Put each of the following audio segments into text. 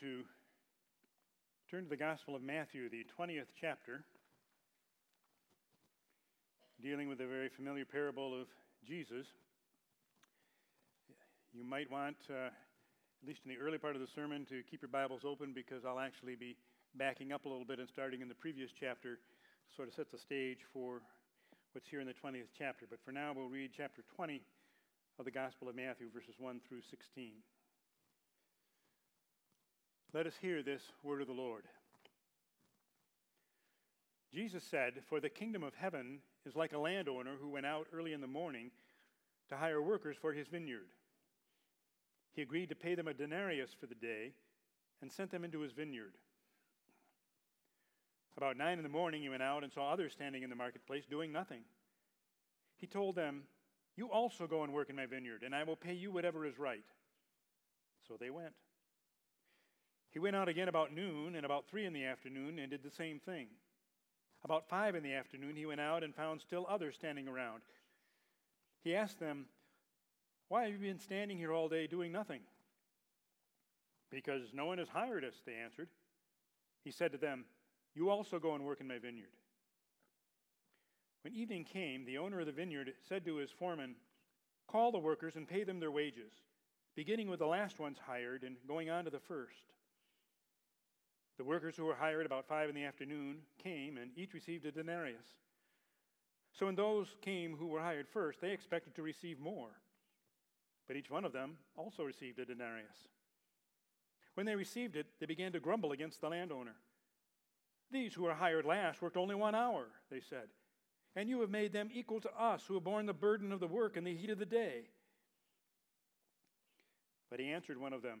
you to turn to the Gospel of Matthew, the 20th chapter, dealing with a very familiar parable of Jesus. You might want, uh, at least in the early part of the sermon, to keep your Bibles open because I'll actually be backing up a little bit and starting in the previous chapter sort of set the stage for what's here in the 20th chapter. But for now, we'll read chapter 20 of the Gospel of Matthew, verses 1 through 16. Let us hear this word of the Lord. Jesus said, For the kingdom of heaven is like a landowner who went out early in the morning to hire workers for his vineyard. He agreed to pay them a denarius for the day and sent them into his vineyard. About nine in the morning, he went out and saw others standing in the marketplace doing nothing. He told them, You also go and work in my vineyard, and I will pay you whatever is right. So they went. He went out again about noon and about three in the afternoon and did the same thing. About five in the afternoon, he went out and found still others standing around. He asked them, Why have you been standing here all day doing nothing? Because no one has hired us, they answered. He said to them, You also go and work in my vineyard. When evening came, the owner of the vineyard said to his foreman, Call the workers and pay them their wages, beginning with the last ones hired and going on to the first. The workers who were hired about five in the afternoon came and each received a denarius. So when those came who were hired first, they expected to receive more. But each one of them also received a denarius. When they received it, they began to grumble against the landowner. These who were hired last worked only one hour, they said, and you have made them equal to us who have borne the burden of the work in the heat of the day. But he answered one of them,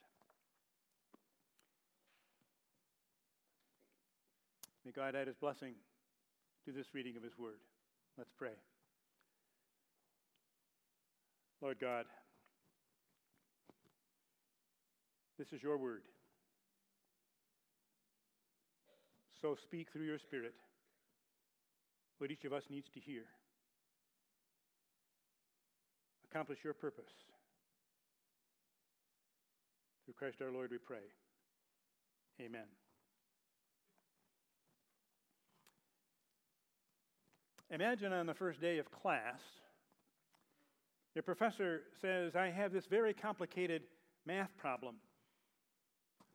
May God add his blessing to this reading of his word. Let's pray. Lord God, this is your word. So speak through your spirit what each of us needs to hear. Accomplish your purpose. Through Christ our Lord, we pray. Amen. Imagine on the first day of class, your professor says, I have this very complicated math problem,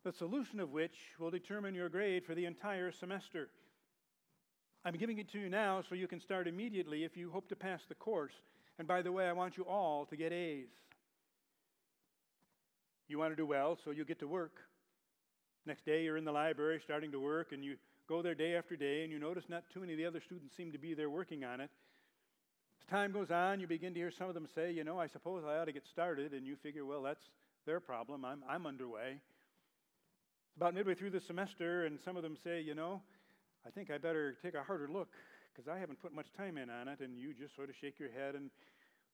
the solution of which will determine your grade for the entire semester. I'm giving it to you now so you can start immediately if you hope to pass the course. And by the way, I want you all to get A's. You want to do well, so you get to work. Next day, you're in the library starting to work, and you go there day after day, and you notice not too many of the other students seem to be there working on it. As time goes on, you begin to hear some of them say, You know, I suppose I ought to get started, and you figure, Well, that's their problem. I'm, I'm underway. About midway through the semester, and some of them say, You know, I think I better take a harder look because I haven't put much time in on it, and you just sort of shake your head and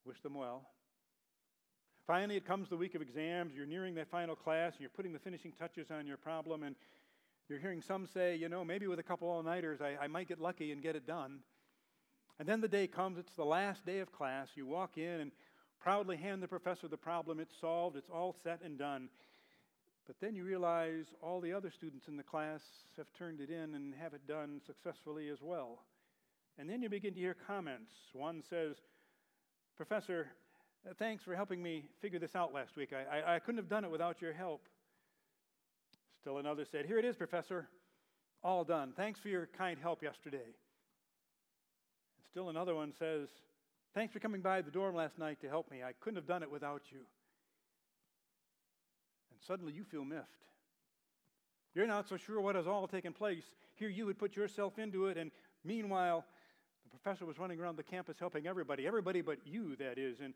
wish them well. Finally, it comes the week of exams. You're nearing that final class, and you're putting the finishing touches on your problem, and you're hearing some say, you know, maybe with a couple all nighters, I, I might get lucky and get it done. And then the day comes, it's the last day of class. You walk in and proudly hand the professor the problem. It's solved, it's all set and done. But then you realize all the other students in the class have turned it in and have it done successfully as well. And then you begin to hear comments. One says, Professor, uh, thanks for helping me figure this out last week. I, I, I couldn't have done it without your help. Still another said, Here it is, Professor, all done. Thanks for your kind help yesterday. And still another one says, Thanks for coming by the dorm last night to help me. I couldn't have done it without you. And suddenly you feel miffed. You're not so sure what has all taken place. Here you would put yourself into it, and meanwhile, the professor was running around the campus helping everybody, everybody but you, that is. And,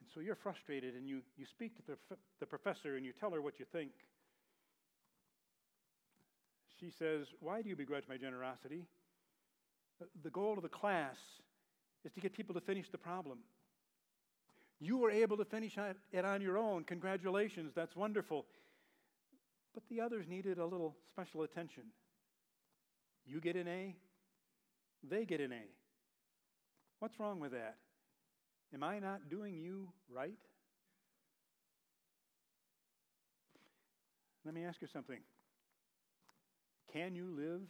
and so you're frustrated, and you, you speak to the, the professor and you tell her what you think. She says, Why do you begrudge my generosity? The goal of the class is to get people to finish the problem. You were able to finish it on your own. Congratulations, that's wonderful. But the others needed a little special attention. You get an A, they get an A. What's wrong with that? Am I not doing you right? Let me ask you something. Can you live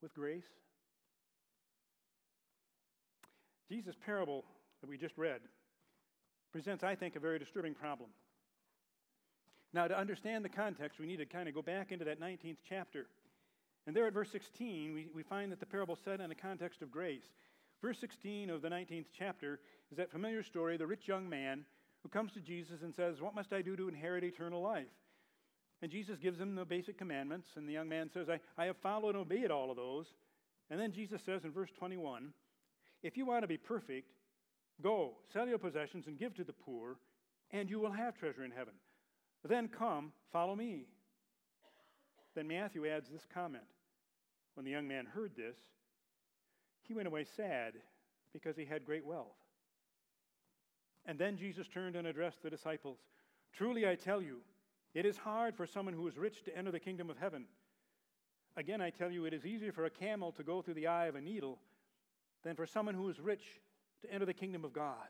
with grace? Jesus' parable that we just read presents, I think, a very disturbing problem. Now, to understand the context, we need to kind of go back into that 19th chapter. And there at verse 16, we, we find that the parable said in the context of grace. Verse 16 of the 19th chapter is that familiar story the rich young man who comes to Jesus and says, What must I do to inherit eternal life? And Jesus gives him the basic commandments, and the young man says, I, I have followed and obeyed all of those. And then Jesus says in verse 21 If you want to be perfect, go, sell your possessions and give to the poor, and you will have treasure in heaven. Then come, follow me. Then Matthew adds this comment When the young man heard this, he went away sad because he had great wealth. And then Jesus turned and addressed the disciples Truly I tell you, it is hard for someone who is rich to enter the kingdom of heaven. Again, I tell you, it is easier for a camel to go through the eye of a needle than for someone who is rich to enter the kingdom of God.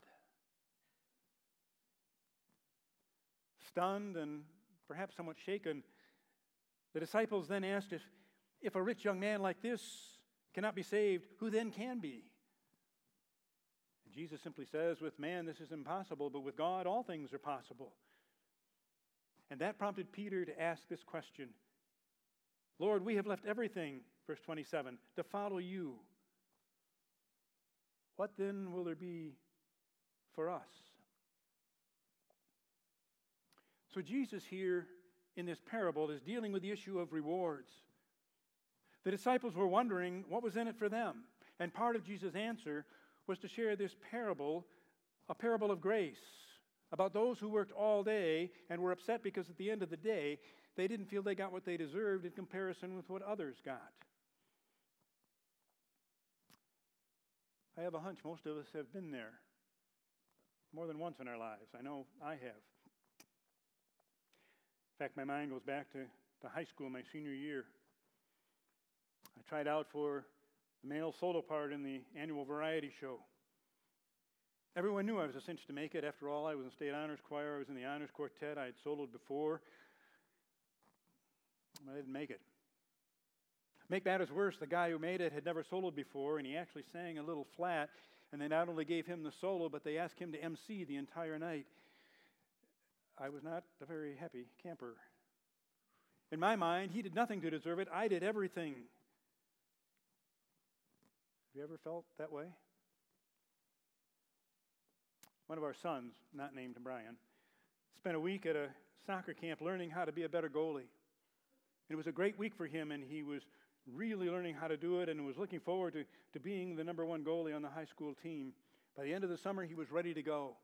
Stunned and perhaps somewhat shaken, the disciples then asked if, if a rich young man like this cannot be saved, who then can be? And Jesus simply says, With man this is impossible, but with God all things are possible. And that prompted Peter to ask this question Lord, we have left everything, verse 27, to follow you. What then will there be for us? So, Jesus here in this parable is dealing with the issue of rewards. The disciples were wondering what was in it for them. And part of Jesus' answer was to share this parable, a parable of grace, about those who worked all day and were upset because at the end of the day, they didn't feel they got what they deserved in comparison with what others got. I have a hunch most of us have been there more than once in our lives. I know I have. In fact, my mind goes back to, to high school, my senior year. I tried out for the male solo part in the annual variety show. Everyone knew I was a cinch to make it. After all, I was in state honors choir, I was in the honors quartet, I had soloed before. but I didn't make it. Make matters worse, the guy who made it had never soloed before, and he actually sang a little flat, and they not only gave him the solo, but they asked him to MC the entire night. I was not a very happy camper. In my mind, he did nothing to deserve it, I did everything. Have you ever felt that way? One of our sons, not named Brian, spent a week at a soccer camp learning how to be a better goalie. It was a great week for him, and he was really learning how to do it and was looking forward to, to being the number one goalie on the high school team. By the end of the summer, he was ready to go.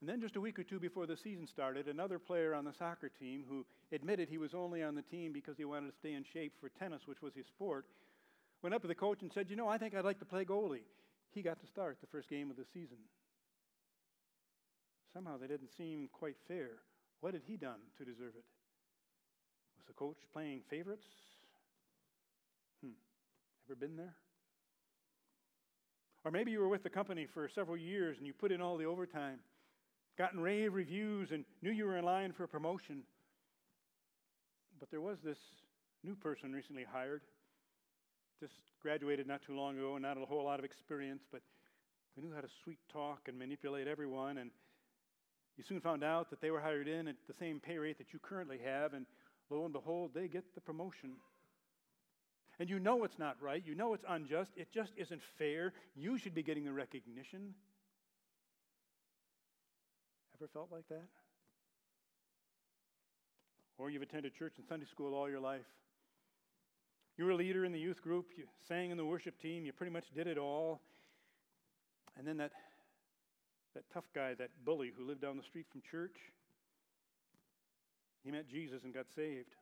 And then, just a week or two before the season started, another player on the soccer team who admitted he was only on the team because he wanted to stay in shape for tennis, which was his sport, went up to the coach and said, You know, I think I'd like to play goalie. He got to start the first game of the season. Somehow that didn't seem quite fair. What had he done to deserve it? Was the coach playing favorites? Hmm. Ever been there? Or maybe you were with the company for several years and you put in all the overtime, gotten rave reviews, and knew you were in line for a promotion. But there was this new person recently hired, just graduated not too long ago, and not a whole lot of experience, but they knew how to sweet talk and manipulate everyone. And you soon found out that they were hired in at the same pay rate that you currently have, and lo and behold, they get the promotion and you know it's not right, you know it's unjust, it just isn't fair, you should be getting the recognition. Ever felt like that? Or you've attended church and Sunday school all your life. You were a leader in the youth group, you sang in the worship team, you pretty much did it all. And then that, that tough guy, that bully who lived down the street from church, he met Jesus and got saved.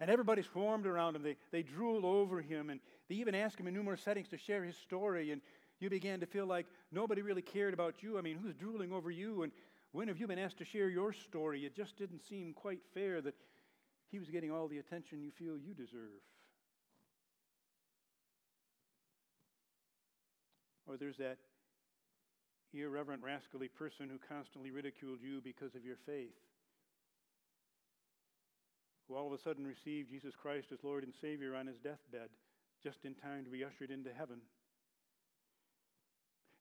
And everybody swarmed around him. They, they drooled over him, and they even asked him in numerous settings to share his story. And you began to feel like nobody really cared about you. I mean, who's drooling over you? And when have you been asked to share your story? It just didn't seem quite fair that he was getting all the attention you feel you deserve. Or there's that irreverent, rascally person who constantly ridiculed you because of your faith, who all of a sudden received Jesus Christ as Lord and Savior on his deathbed just in time to be ushered into heaven.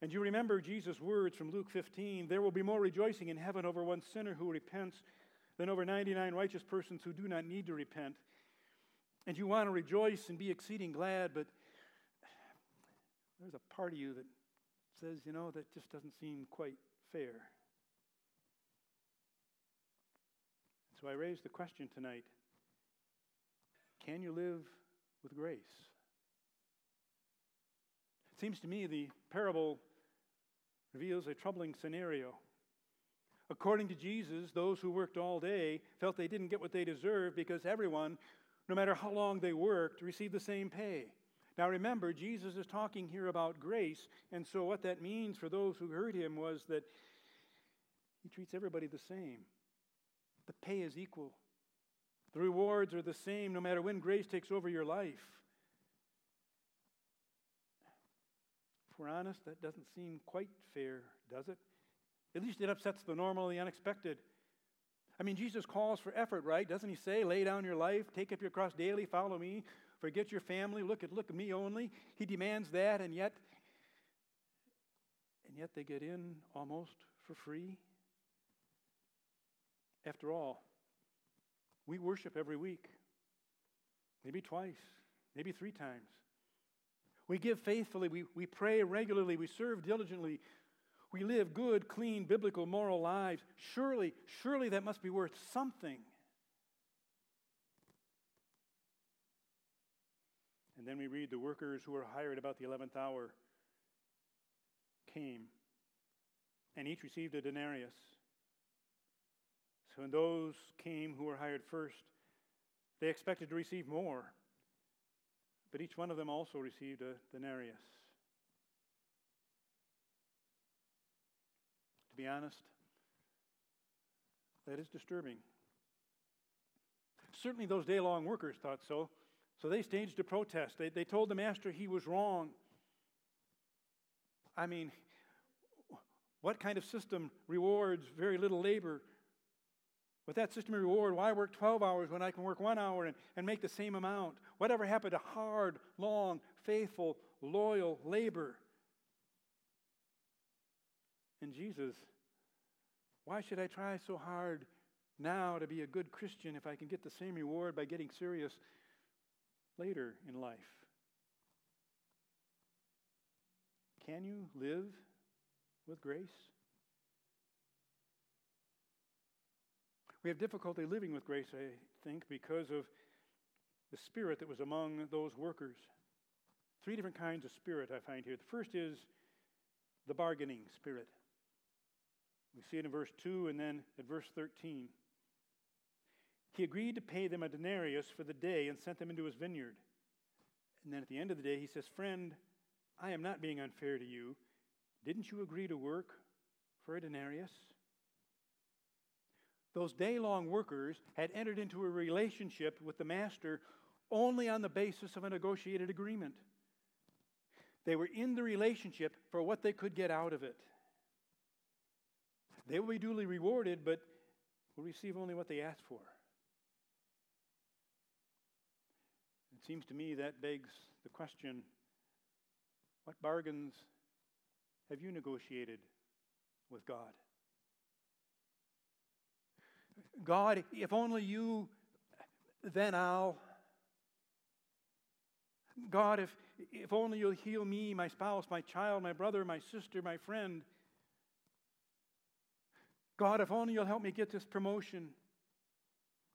And you remember Jesus' words from Luke 15 there will be more rejoicing in heaven over one sinner who repents than over 99 righteous persons who do not need to repent. And you want to rejoice and be exceeding glad, but there's a part of you that says, you know, that just doesn't seem quite fair. So I raise the question tonight can you live with grace? It seems to me the parable reveals a troubling scenario. According to Jesus, those who worked all day felt they didn't get what they deserved because everyone, no matter how long they worked, received the same pay. Now remember, Jesus is talking here about grace, and so what that means for those who heard him was that he treats everybody the same. The pay is equal, the rewards are the same no matter when grace takes over your life. If we're honest, that doesn't seem quite fair, does it? At least it upsets the normal the unexpected. I mean, Jesus calls for effort, right? Doesn't he say, lay down your life, take up your cross daily, follow me, forget your family, look at look at me only? He demands that, and yet and yet they get in almost for free. After all, we worship every week, maybe twice, maybe three times. We give faithfully, we, we pray regularly, we serve diligently, we live good, clean, biblical, moral lives. Surely, surely that must be worth something. And then we read the workers who were hired about the 11th hour came, and each received a denarius. So when those came who were hired first, they expected to receive more, but each one of them also received a denarius. To be honest, that is disturbing. Certainly, those day long workers thought so. So they staged a protest. They, they told the master he was wrong. I mean, what kind of system rewards very little labor? With that system of reward, why work 12 hours when I can work one hour and, and make the same amount? Whatever happened to hard, long, faithful, loyal labor? And Jesus, why should I try so hard now to be a good Christian if I can get the same reward by getting serious later in life? Can you live with grace? We have difficulty living with grace, I think, because of the spirit that was among those workers. Three different kinds of spirit I find here. The first is the bargaining spirit. We see it in verse 2 and then at verse 13. He agreed to pay them a denarius for the day and sent them into his vineyard. And then at the end of the day, he says, Friend, I am not being unfair to you. Didn't you agree to work for a denarius? Those day long workers had entered into a relationship with the master only on the basis of a negotiated agreement. They were in the relationship for what they could get out of it. They will be duly rewarded, but will receive only what they asked for. Seems to me that begs the question what bargains have you negotiated with God? God, if only you, then I'll. God, if, if only you'll heal me, my spouse, my child, my brother, my sister, my friend. God, if only you'll help me get this promotion.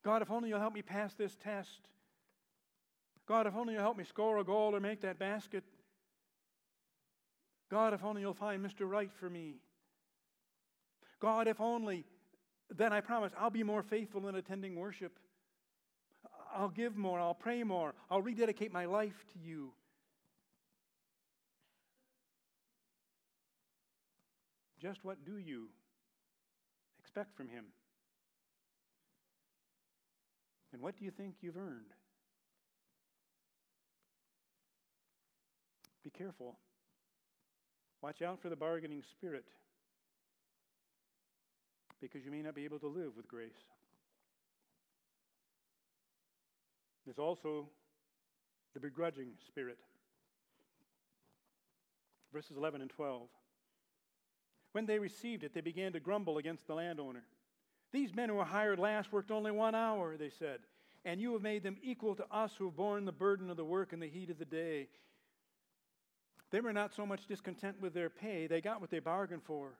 God, if only you'll help me pass this test. God, if only you'll help me score a goal or make that basket. God, if only you'll find Mr. Right for me. God, if only, then I promise I'll be more faithful in attending worship. I'll give more. I'll pray more. I'll rededicate my life to you. Just what do you expect from him? And what do you think you've earned? Be careful. Watch out for the bargaining spirit because you may not be able to live with grace. There's also the begrudging spirit. Verses 11 and 12. When they received it, they began to grumble against the landowner. These men who were hired last worked only one hour, they said, and you have made them equal to us who have borne the burden of the work in the heat of the day. They were not so much discontent with their pay, they got what they bargained for.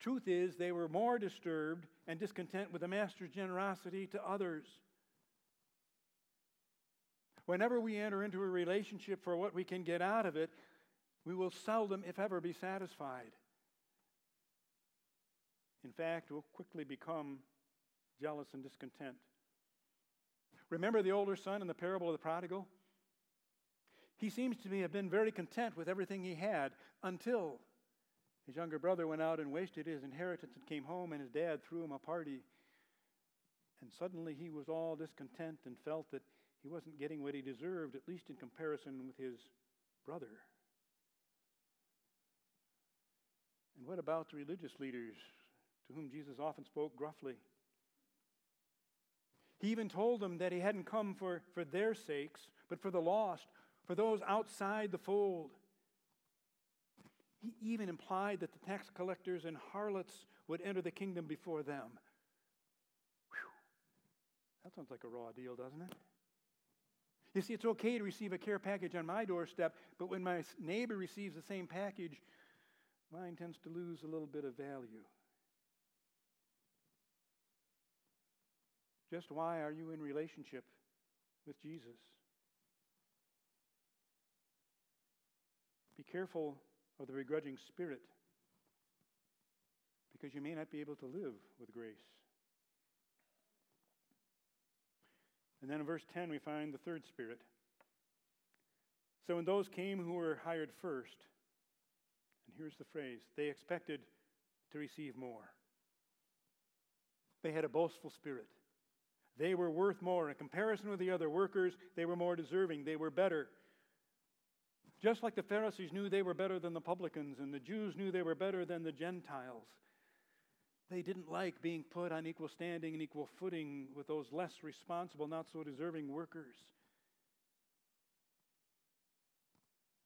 Truth is, they were more disturbed and discontent with the master's generosity to others. Whenever we enter into a relationship for what we can get out of it, we will seldom, if ever, be satisfied. In fact, we'll quickly become jealous and discontent. Remember the older son in the parable of the prodigal? He seems to me have been very content with everything he had until his younger brother went out and wasted his inheritance and came home, and his dad threw him a party. And suddenly he was all discontent and felt that he wasn't getting what he deserved, at least in comparison with his brother. And what about the religious leaders to whom Jesus often spoke gruffly? He even told them that he hadn't come for, for their sakes, but for the lost, for those outside the fold. He even implied that the tax collectors and harlots would enter the kingdom before them. Whew. That sounds like a raw deal, doesn't it? You see, it's okay to receive a care package on my doorstep, but when my neighbor receives the same package, mine tends to lose a little bit of value. Just why are you in relationship with Jesus? Careful of the begrudging spirit because you may not be able to live with grace. And then in verse 10, we find the third spirit. So when those came who were hired first, and here's the phrase they expected to receive more. They had a boastful spirit. They were worth more. In comparison with the other workers, they were more deserving. They were better. Just like the Pharisees knew they were better than the publicans, and the Jews knew they were better than the Gentiles. They didn't like being put on equal standing and equal footing with those less responsible, not so deserving workers.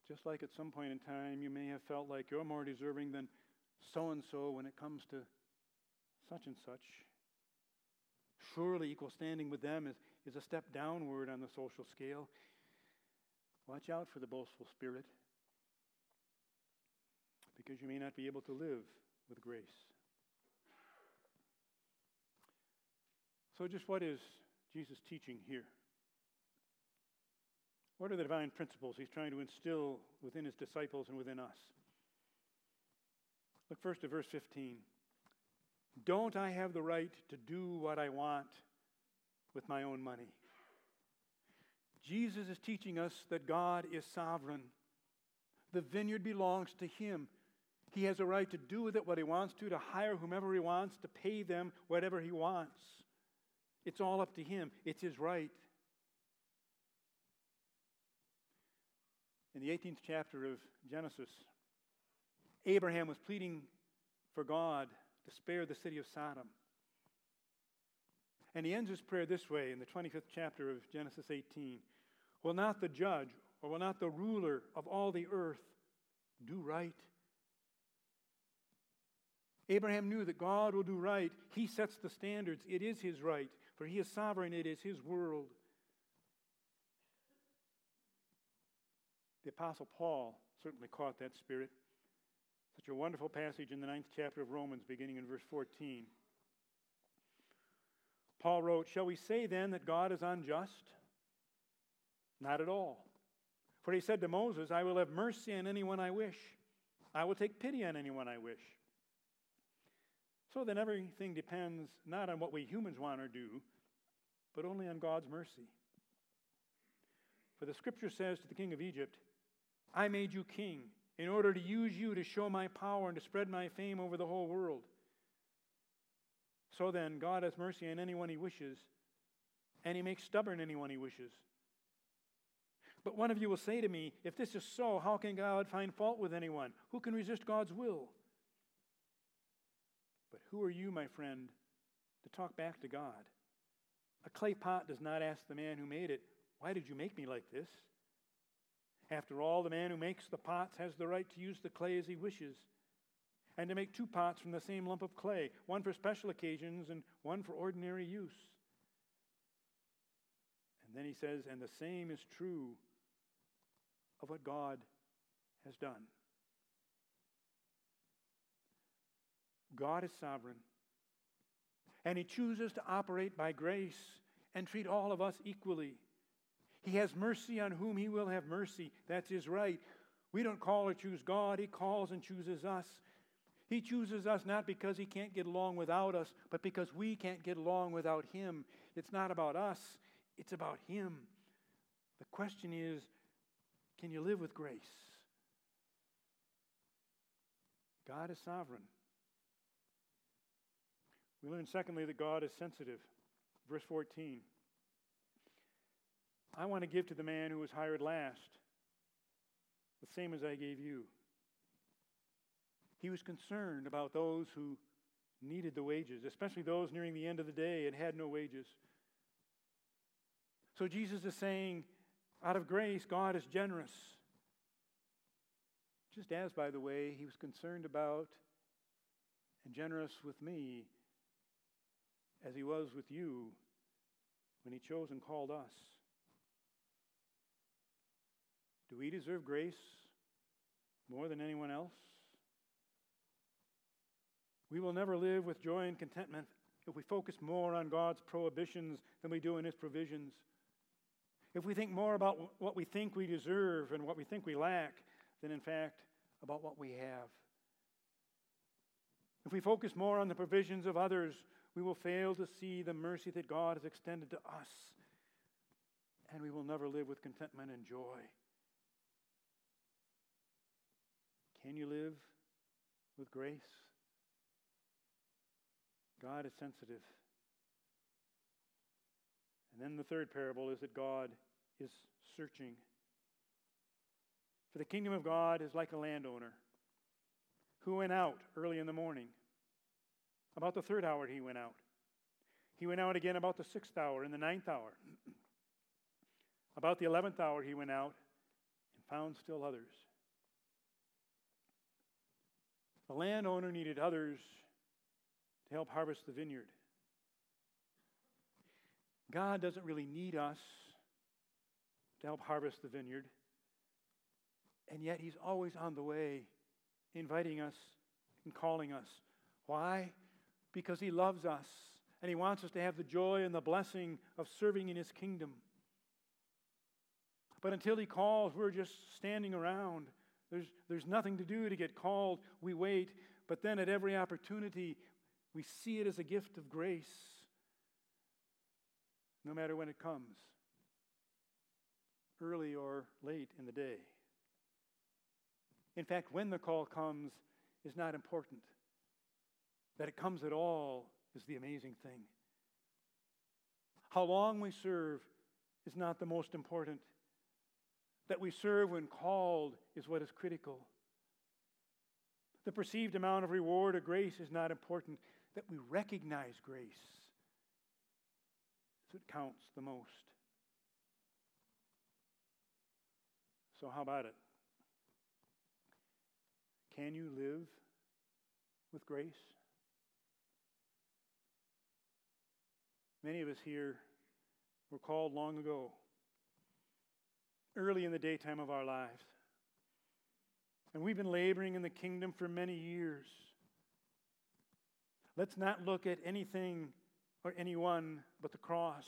Just like at some point in time, you may have felt like you're more deserving than so and so when it comes to such and such. Surely, equal standing with them is, is a step downward on the social scale. Watch out for the boastful spirit because you may not be able to live with grace. So, just what is Jesus teaching here? What are the divine principles he's trying to instill within his disciples and within us? Look first at verse 15. Don't I have the right to do what I want with my own money? Jesus is teaching us that God is sovereign. The vineyard belongs to Him. He has a right to do with it what He wants to, to hire whomever He wants, to pay them whatever He wants. It's all up to Him, it's His right. In the 18th chapter of Genesis, Abraham was pleading for God to spare the city of Sodom. And he ends his prayer this way in the 25th chapter of Genesis 18 Will not the judge or will not the ruler of all the earth do right? Abraham knew that God will do right. He sets the standards. It is his right, for he is sovereign. It is his world. The Apostle Paul certainly caught that spirit. Such a wonderful passage in the ninth chapter of Romans, beginning in verse 14. Paul wrote, Shall we say then that God is unjust? Not at all. For he said to Moses, I will have mercy on anyone I wish, I will take pity on anyone I wish. So then everything depends not on what we humans want or do, but only on God's mercy. For the scripture says to the king of Egypt, I made you king in order to use you to show my power and to spread my fame over the whole world. So then, God has mercy on anyone he wishes, and he makes stubborn anyone he wishes. But one of you will say to me, If this is so, how can God find fault with anyone? Who can resist God's will? But who are you, my friend, to talk back to God? A clay pot does not ask the man who made it, Why did you make me like this? After all, the man who makes the pots has the right to use the clay as he wishes, and to make two pots from the same lump of clay, one for special occasions and one for ordinary use. And then he says, And the same is true of what God has done. God is sovereign, and He chooses to operate by grace and treat all of us equally. He has mercy on whom He will have mercy. That's His right. We don't call or choose God, He calls and chooses us. He chooses us not because He can't get along without us, but because we can't get along without Him. It's not about us, it's about Him. The question is can you live with grace? God is sovereign. We learn, secondly, that God is sensitive. Verse 14 I want to give to the man who was hired last the same as I gave you. He was concerned about those who needed the wages, especially those nearing the end of the day and had no wages. So Jesus is saying, out of grace, God is generous. Just as, by the way, he was concerned about and generous with me as he was with you when he chose and called us. Do we deserve grace more than anyone else? We will never live with joy and contentment if we focus more on God's prohibitions than we do on his provisions. If we think more about what we think we deserve and what we think we lack than, in fact, about what we have. If we focus more on the provisions of others, we will fail to see the mercy that God has extended to us, and we will never live with contentment and joy. Can you live with grace? God is sensitive. And then the third parable is that God is searching. For the kingdom of God is like a landowner who went out early in the morning. About the third hour, he went out. He went out again about the sixth hour and the ninth hour. about the eleventh hour, he went out and found still others. The landowner needed others to help harvest the vineyard. God doesn't really need us to help harvest the vineyard. And yet, He's always on the way, inviting us and calling us. Why? Because He loves us and He wants us to have the joy and the blessing of serving in His kingdom. But until He calls, we're just standing around. There's, there's nothing to do to get called. We wait. But then at every opportunity, we see it as a gift of grace, no matter when it comes early or late in the day. In fact, when the call comes is not important. That it comes at all is the amazing thing. How long we serve is not the most important. That we serve when called is what is critical. The perceived amount of reward or grace is not important. That we recognize grace is what counts the most. So, how about it? Can you live with grace? Many of us here were called long ago, early in the daytime of our lives. And we've been laboring in the kingdom for many years. Let's not look at anything or anyone but the cross.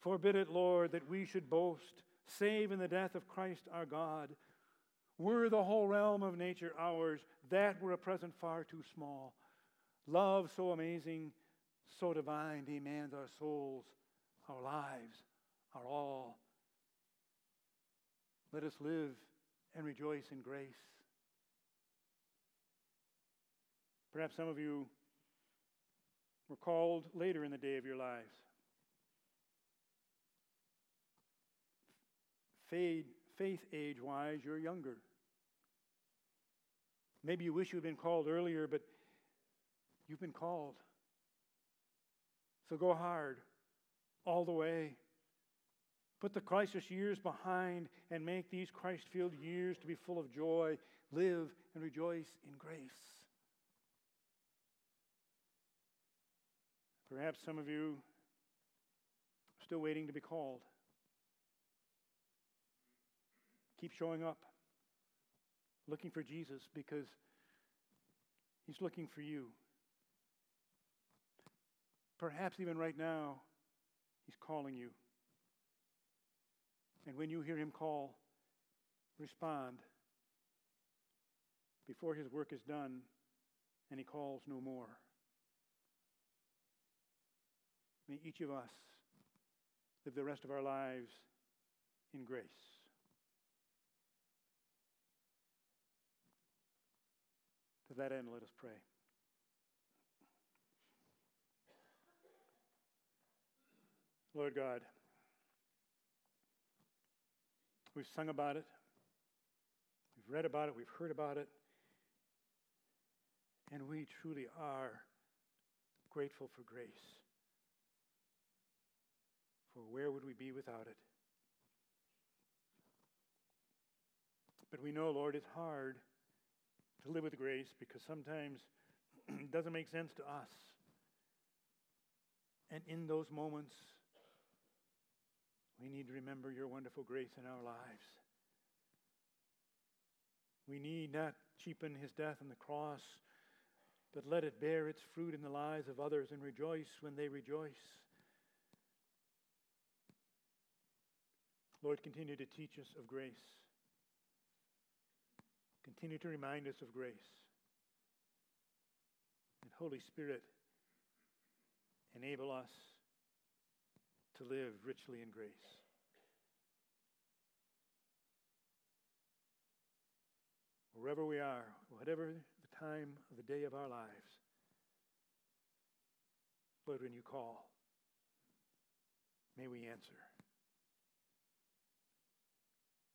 Forbid it, Lord, that we should boast save in the death of Christ our God. Were the whole realm of nature ours, that were a present far too small. Love so amazing so divine, demands our souls, our lives, our all. Let us live and rejoice in grace. Perhaps some of you were called later in the day of your lives. Faith, faith age wise, you're younger. Maybe you wish you had been called earlier, but you've been called. So go hard all the way. Put the crisis years behind and make these Christ filled years to be full of joy. Live and rejoice in grace. Perhaps some of you are still waiting to be called. Keep showing up, looking for Jesus because he's looking for you. Perhaps even right now, he's calling you. And when you hear him call, respond before his work is done and he calls no more. May each of us live the rest of our lives in grace. To that end, let us pray. Lord God, we've sung about it, we've read about it, we've heard about it, and we truly are grateful for grace. For where would we be without it? But we know, Lord, it's hard to live with grace because sometimes it doesn't make sense to us. And in those moments, we need to remember your wonderful grace in our lives. We need not cheapen his death on the cross, but let it bear its fruit in the lives of others and rejoice when they rejoice. Lord, continue to teach us of grace. Continue to remind us of grace. And Holy Spirit, enable us to live richly in grace. Wherever we are, whatever the time of the day of our lives, Lord, when you call, may we answer.